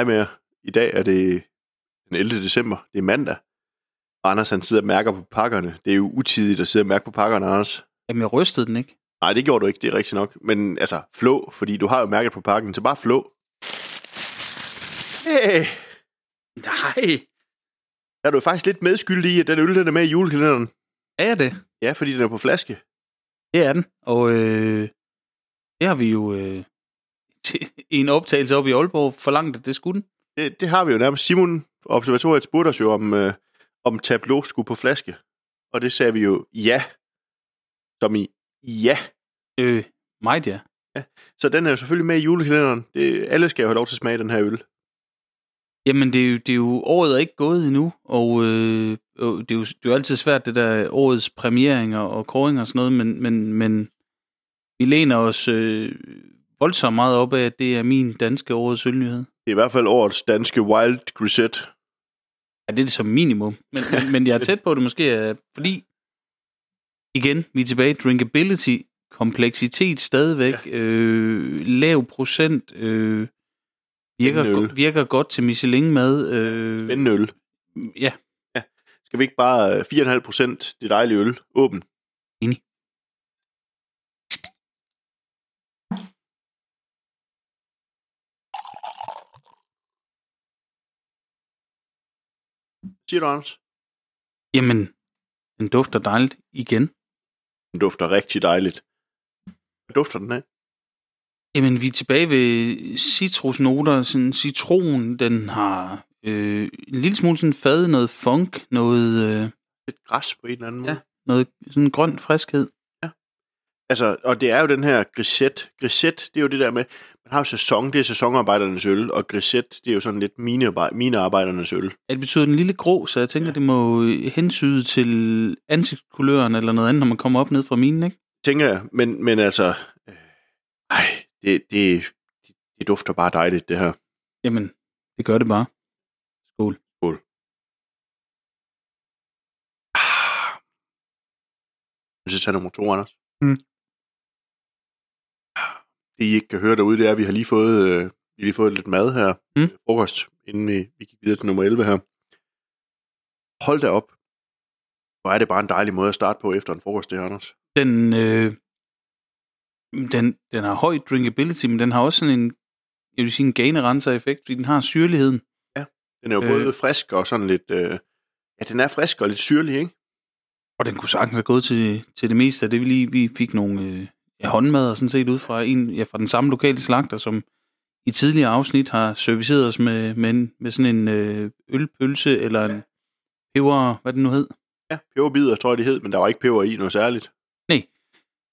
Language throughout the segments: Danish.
Hej med jer. I dag er det den 11. december. Det er mandag. Og Anders han sidder og mærker på pakkerne. Det er jo utidigt at sidde og mærke på pakkerne, Anders. Jamen, jeg rystede den ikke. Nej, det gjorde du ikke, det er rigtigt nok. Men altså, flå, fordi du har jo mærket på pakken, så bare flå. Hey, Nej. der er du faktisk lidt medskyldig i, at den øl, den er med i julekalenderen. Er jeg det? Ja, fordi den er på flaske. Det er den. Og øh, det har vi jo øh, til i en optagelse op i Aalborg forlangt, at det skulle den. Det, det har vi jo nærmest. Simon Observatoriet spurgte os jo, om, øh, om tableau skulle på flaske. Og det sagde vi jo ja. Som i ja. Øh, meget ja. Så den er jo selvfølgelig med i julekalenderen. Det, alle skal jo have lov til at smage den her øl. Jamen, det er, jo, det er jo, året er ikke gået endnu, og øh, og det, er jo, det er jo altid svært, det der årets premieringer og kåringer og sådan noget, men, men, men vi læner os øh, voldsomt meget op af, at det er min danske årets ølnyhed. Det er i hvert fald årets danske Wild Grisette. Ja, det er det som minimum. Men, men, men jeg er tæt på det måske, øh, fordi, igen, vi er tilbage. Drinkability, kompleksitet stadigvæk, ja. øh, lav procent, øh, virker, virker godt til Michelin-mad. Øh, Spændende øl. ja, Skal vi ikke bare øh, 4,5 procent det dejlige øl åben? Siger du, Anders? jamen, den dufter dejligt igen. Den dufter rigtig dejligt. Hvad dufter den af? Jamen, vi er tilbage ved citrusnoter, sådan citron, den har øh, en lille smule sådan fad, noget funk, noget, øh, Lidt græs på en eller anden måde. Ja. noget sådan grøn friskhed. Altså, og det er jo den her grisette. Grisette, det er jo det der med, har jo sæson, det er sæsonarbejdernes øl, og grisette, det er jo sådan lidt minearbej- minearbejdernes øl. Ja, det betyder den lille grå, så jeg tænker, ja. det må hensyde til ansigtskuløren eller noget andet, når man kommer op ned fra minen, ikke? Tænker jeg, men, men altså, øh, ej, det, det, det, det dufter bare dejligt, det her. Jamen, det gør det bare. Skål. Ah. Jeg skal tage nummer to, Anders. Mm. Det, I ikke kan høre derude, det er, at vi har lige fået, øh, vi har lige fået lidt mad her. Mm. Frokost, inden vi, vi gik videre til nummer 11 her. Hold da op. Hvor er det bare en dejlig måde at starte på efter en frokost, det her, Anders. Den, øh, den, den har høj drinkability, men den har også sådan en, jeg vil sige, en ganerenser-effekt, fordi den har syrligheden. Den er jo Øh. både frisk og sådan lidt... Øh, ja, den er frisk og lidt syrlig, ikke? Og den kunne sagtens have gået til, til det meste af det, vi lige vi fik nogle øh, ja, håndmad og sådan set ud fra, en, ja, fra den samme lokale slagter, som i tidligere afsnit har serviceret os med, med, med sådan en øh, ølpølse eller en peber, hvad det nu hed. Ja, peberbider, tror jeg, det hed, men der var ikke peber i noget særligt.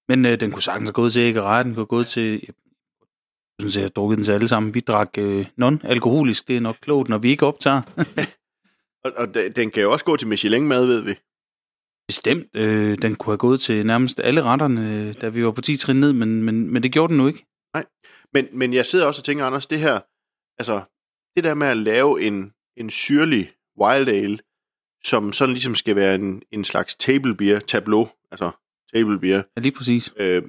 Men øh, den kunne sagtens have gået til ikke ret, den kunne have gået til... Jeg synes, jeg har drukket den til alle sammen. Vi drak øh, non-alkoholisk, det er nok klogt, når vi ikke optager. Og, og de- den kan jo også gå til Michelin-mad, ved vi. Bestemt, øh, den kunne have gået til nærmest alle retterne, da vi var på 10 trin ned, men, men, men det gjorde den nu ikke. Men, men jeg sidder også og tænker, Anders, det her, altså, det der med at lave en, en syrlig wild ale, som sådan ligesom skal være en, en slags table beer, tableau, altså table beer, Ja, lige præcis. øh,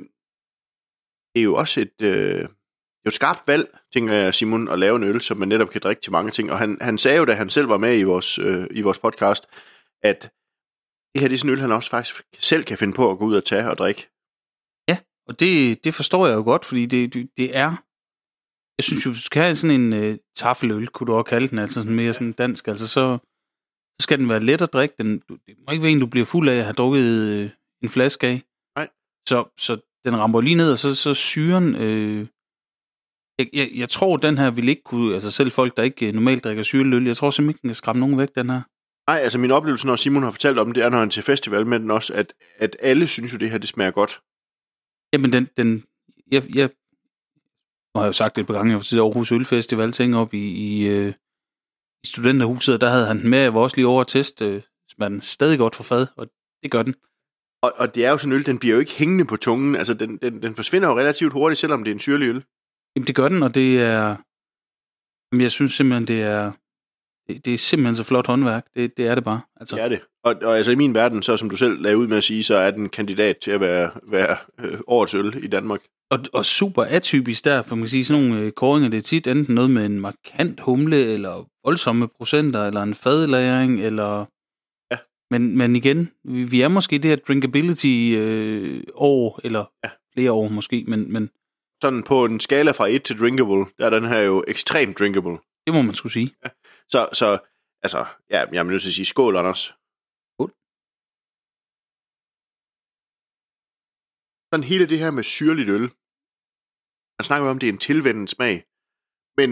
det er jo også et, øh, det er jo et skarpt valg, tænker jeg, Simon, at lave en øl, som man netop kan drikke til mange ting. Og han, han sagde jo, da han selv var med i vores, øh, i vores podcast, at det her det er sådan en øl, han også faktisk selv kan finde på at gå ud og tage og drikke. Og det, det forstår jeg jo godt, fordi det, det, det er... Jeg synes jo, hvis du skal have sådan en øh, taffeløl, kunne du også kalde den, altså sådan mere sådan dansk, altså så, så skal den være let at drikke. Den, du, det må ikke være en, du bliver fuld af at have drukket øh, en flaske af. Nej. Så, så den rammer lige ned, og så, så syren... Øh, jeg, jeg, jeg tror, den her vil ikke kunne... Altså selv folk, der ikke øh, normalt drikker syreøl, jeg tror simpelthen ikke, den kan skræmme nogen væk, den her. Nej, altså min oplevelse, når Simon har fortalt om det, er, når han til festival med den også, at, at alle synes jo, det her det smager godt. Jamen, den, den jeg, jeg, nu har jeg jo sagt det et par gange, jeg var til Aarhus Ølfestival, ting op i, i, øh, i studenterhuset, og der havde han den med, jeg var også lige over at teste, øh, den stadig godt for fad, og det gør den. Og, og det er jo sådan en øl, den bliver jo ikke hængende på tungen. Altså, den, den, den forsvinder jo relativt hurtigt, selvom det er en syrlig øl. Jamen, det gør den, og det er, jamen, jeg synes simpelthen, det er, det, det er simpelthen så flot håndværk, det, det er det bare. Altså, Det er det. Og, og altså i min verden, så som du selv lagde ud med at sige, så er den kandidat til at være, være øh, årets øl i Danmark. Og, og super atypisk der, for man kan sige, sådan nogle øh, koringer, det er tit enten noget med en markant humle, eller voldsomme procenter, eller en fadlæring, eller... Ja. Men, men igen, vi, vi er måske det her drinkability-år, eller Ja. flere år måske, men, men Sådan på en skala fra 1 til drinkable, der er den her jo ekstremt drinkable. det må man skulle sige. Så, så altså, ja, jeg er nødt til at sige skål, Anders. Skål. Sådan hele det her med syrligt øl. Man snakker jo om, det er en tilvendet smag. Men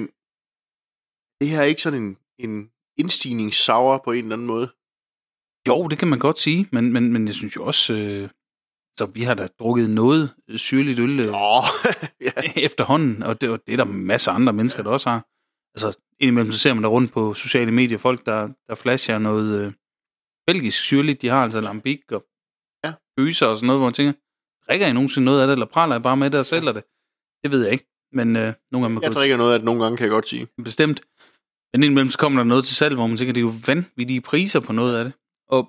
det her er ikke sådan en, en indstigningssauer på en eller anden måde. Jo, det kan man godt sige, men, men, men jeg synes jo også, øh, så vi har da drukket noget syrligt øl øh, Åh, ja. efterhånden, og det, og det er der masser af andre mennesker, der også har. Altså, indimellem så ser man der rundt på sociale medier, folk, der, der flasher noget øh, belgisk syrligt, de har altså lambik og Ja. bøser og sådan noget, hvor man tænker, drikker I nogensinde noget af det, eller praler I bare med det og sælger det? Det ved jeg ikke, men øh, nogle gange Jeg drikker noget af det nogle gange, kan jeg godt sige. bestemt. Men indimellem så kommer der noget til salg, hvor man tænker, det er jo vanvittige priser på noget af det. Og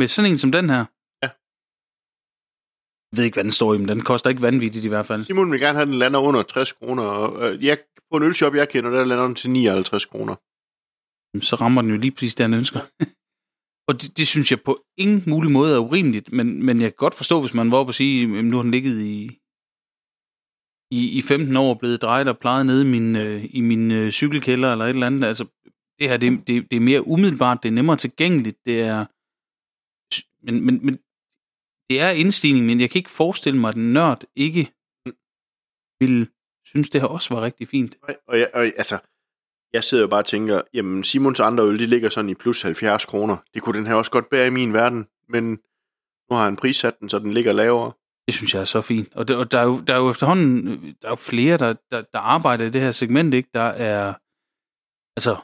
med sådan en som den her, ved ikke, hvad den står i, men den koster ikke vanvittigt i hvert fald. Simon vil gerne have, at den lander under 60 kroner. Og, øh, jeg, på en ølshop, jeg kender, der lander den til 59 kroner. så rammer den jo lige præcis det, han ønsker. og det, det synes jeg på ingen mulig måde er urimeligt, men, men jeg kan godt forstå, hvis man var oppe og sige, at nu har den ligget i, i, i 15 år blevet drejet og plejet nede i min, øh, i min øh, cykelkælder eller et eller andet. Altså, det her, det, det, det er mere umiddelbart, det er nemmere tilgængeligt, det er... Men, men, men det er indstigning, men jeg kan ikke forestille mig, at en nørd ikke vil synes, det her også var rigtig fint. Og, og, jeg, og altså, jeg sidder jo bare og tænker, jamen Simons andre øl, de ligger sådan i plus 70 kroner. Det kunne den her også godt bære i min verden, men nu har han prissat den, så den ligger lavere. Det synes jeg er så fint. Og, det, og der, er jo, der er jo efterhånden der er jo flere, der, der, der arbejder i det her segment, ikke? Der er, altså,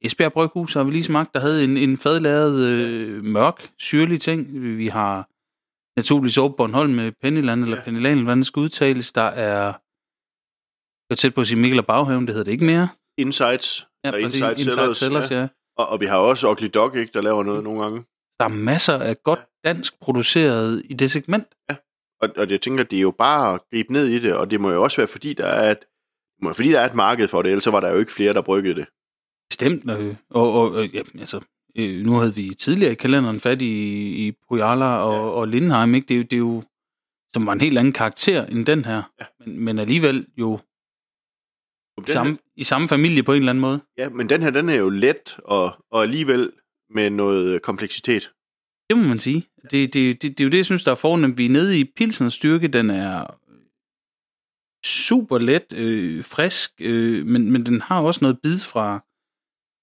Esbjerg Bryghus har vi lige smagt, der havde en, en fadlavet øh, mørk, syrlig ting. Vi har naturligvis op Bornholm med Pennyland, eller Ja. ja. Pennyland, hvordan det skal udtales. Der er, jeg er tæt på at sige Mikkel og Baghaven, det hedder det ikke mere. Insights Ja, og præcis. Inside, Sellers. Sellers ja. ja. Og, og vi har også Ugly Dog, ikke, der laver noget nogle gange. Der er masser af godt dansk produceret i det segment. Og, og jeg tænker, det er jo bare at gribe ned i det, og det må jo også være, fordi der er et, må fordi der er et marked for det, ellers var der jo ikke flere, der bryggede det. Bestemt. øh, Og, og, og ja, altså, øh, nu havde vi tidligere i kalenderen fat i, i Pujala og, Ja. og Lindheim, ikke? Det, er jo- det er jo, som var en helt anden karakter end den her. Ja. Men, men alligevel jo samme, i samme familie på en eller anden måde. Ja, men den her, den er jo let, og, og alligevel med noget kompleksitet. Det må man sige. Det, det, det, det er jo det, jeg synes, der er fornemt. Vi er nede i Pilsens styrke. Den er super let, øh, frisk, øh, men, men den har også noget bid fra...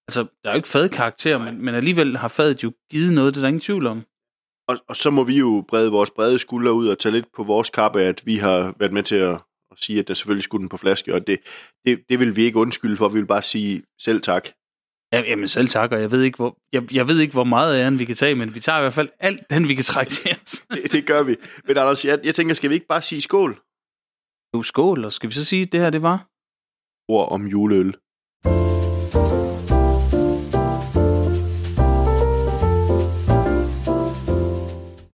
Altså, der er jo ikke fadkarakter, men, men alligevel har fadet jo givet noget, det er der ingen tvivl om. Og, og så må vi jo brede vores brede skuldre ud og tage lidt på vores kappe, at vi har været med til at, at sige, at der selvfølgelig skulle den på flaske, og det, det, det vil vi ikke undskylde for, vi vil bare sige selv tak. Ja, jamen selv tak, og jeg ved, ikke, hvor, jeg, jeg ved ikke, hvor meget af vi kan tage, men vi tager i hvert fald alt den, vi kan trække til os. Det, det gør vi. Men Anders, jeg, jeg tænker, skal vi ikke bare sige skål? Jo, skål, og skal vi så sige, at det her, det var? Ord om juleøl.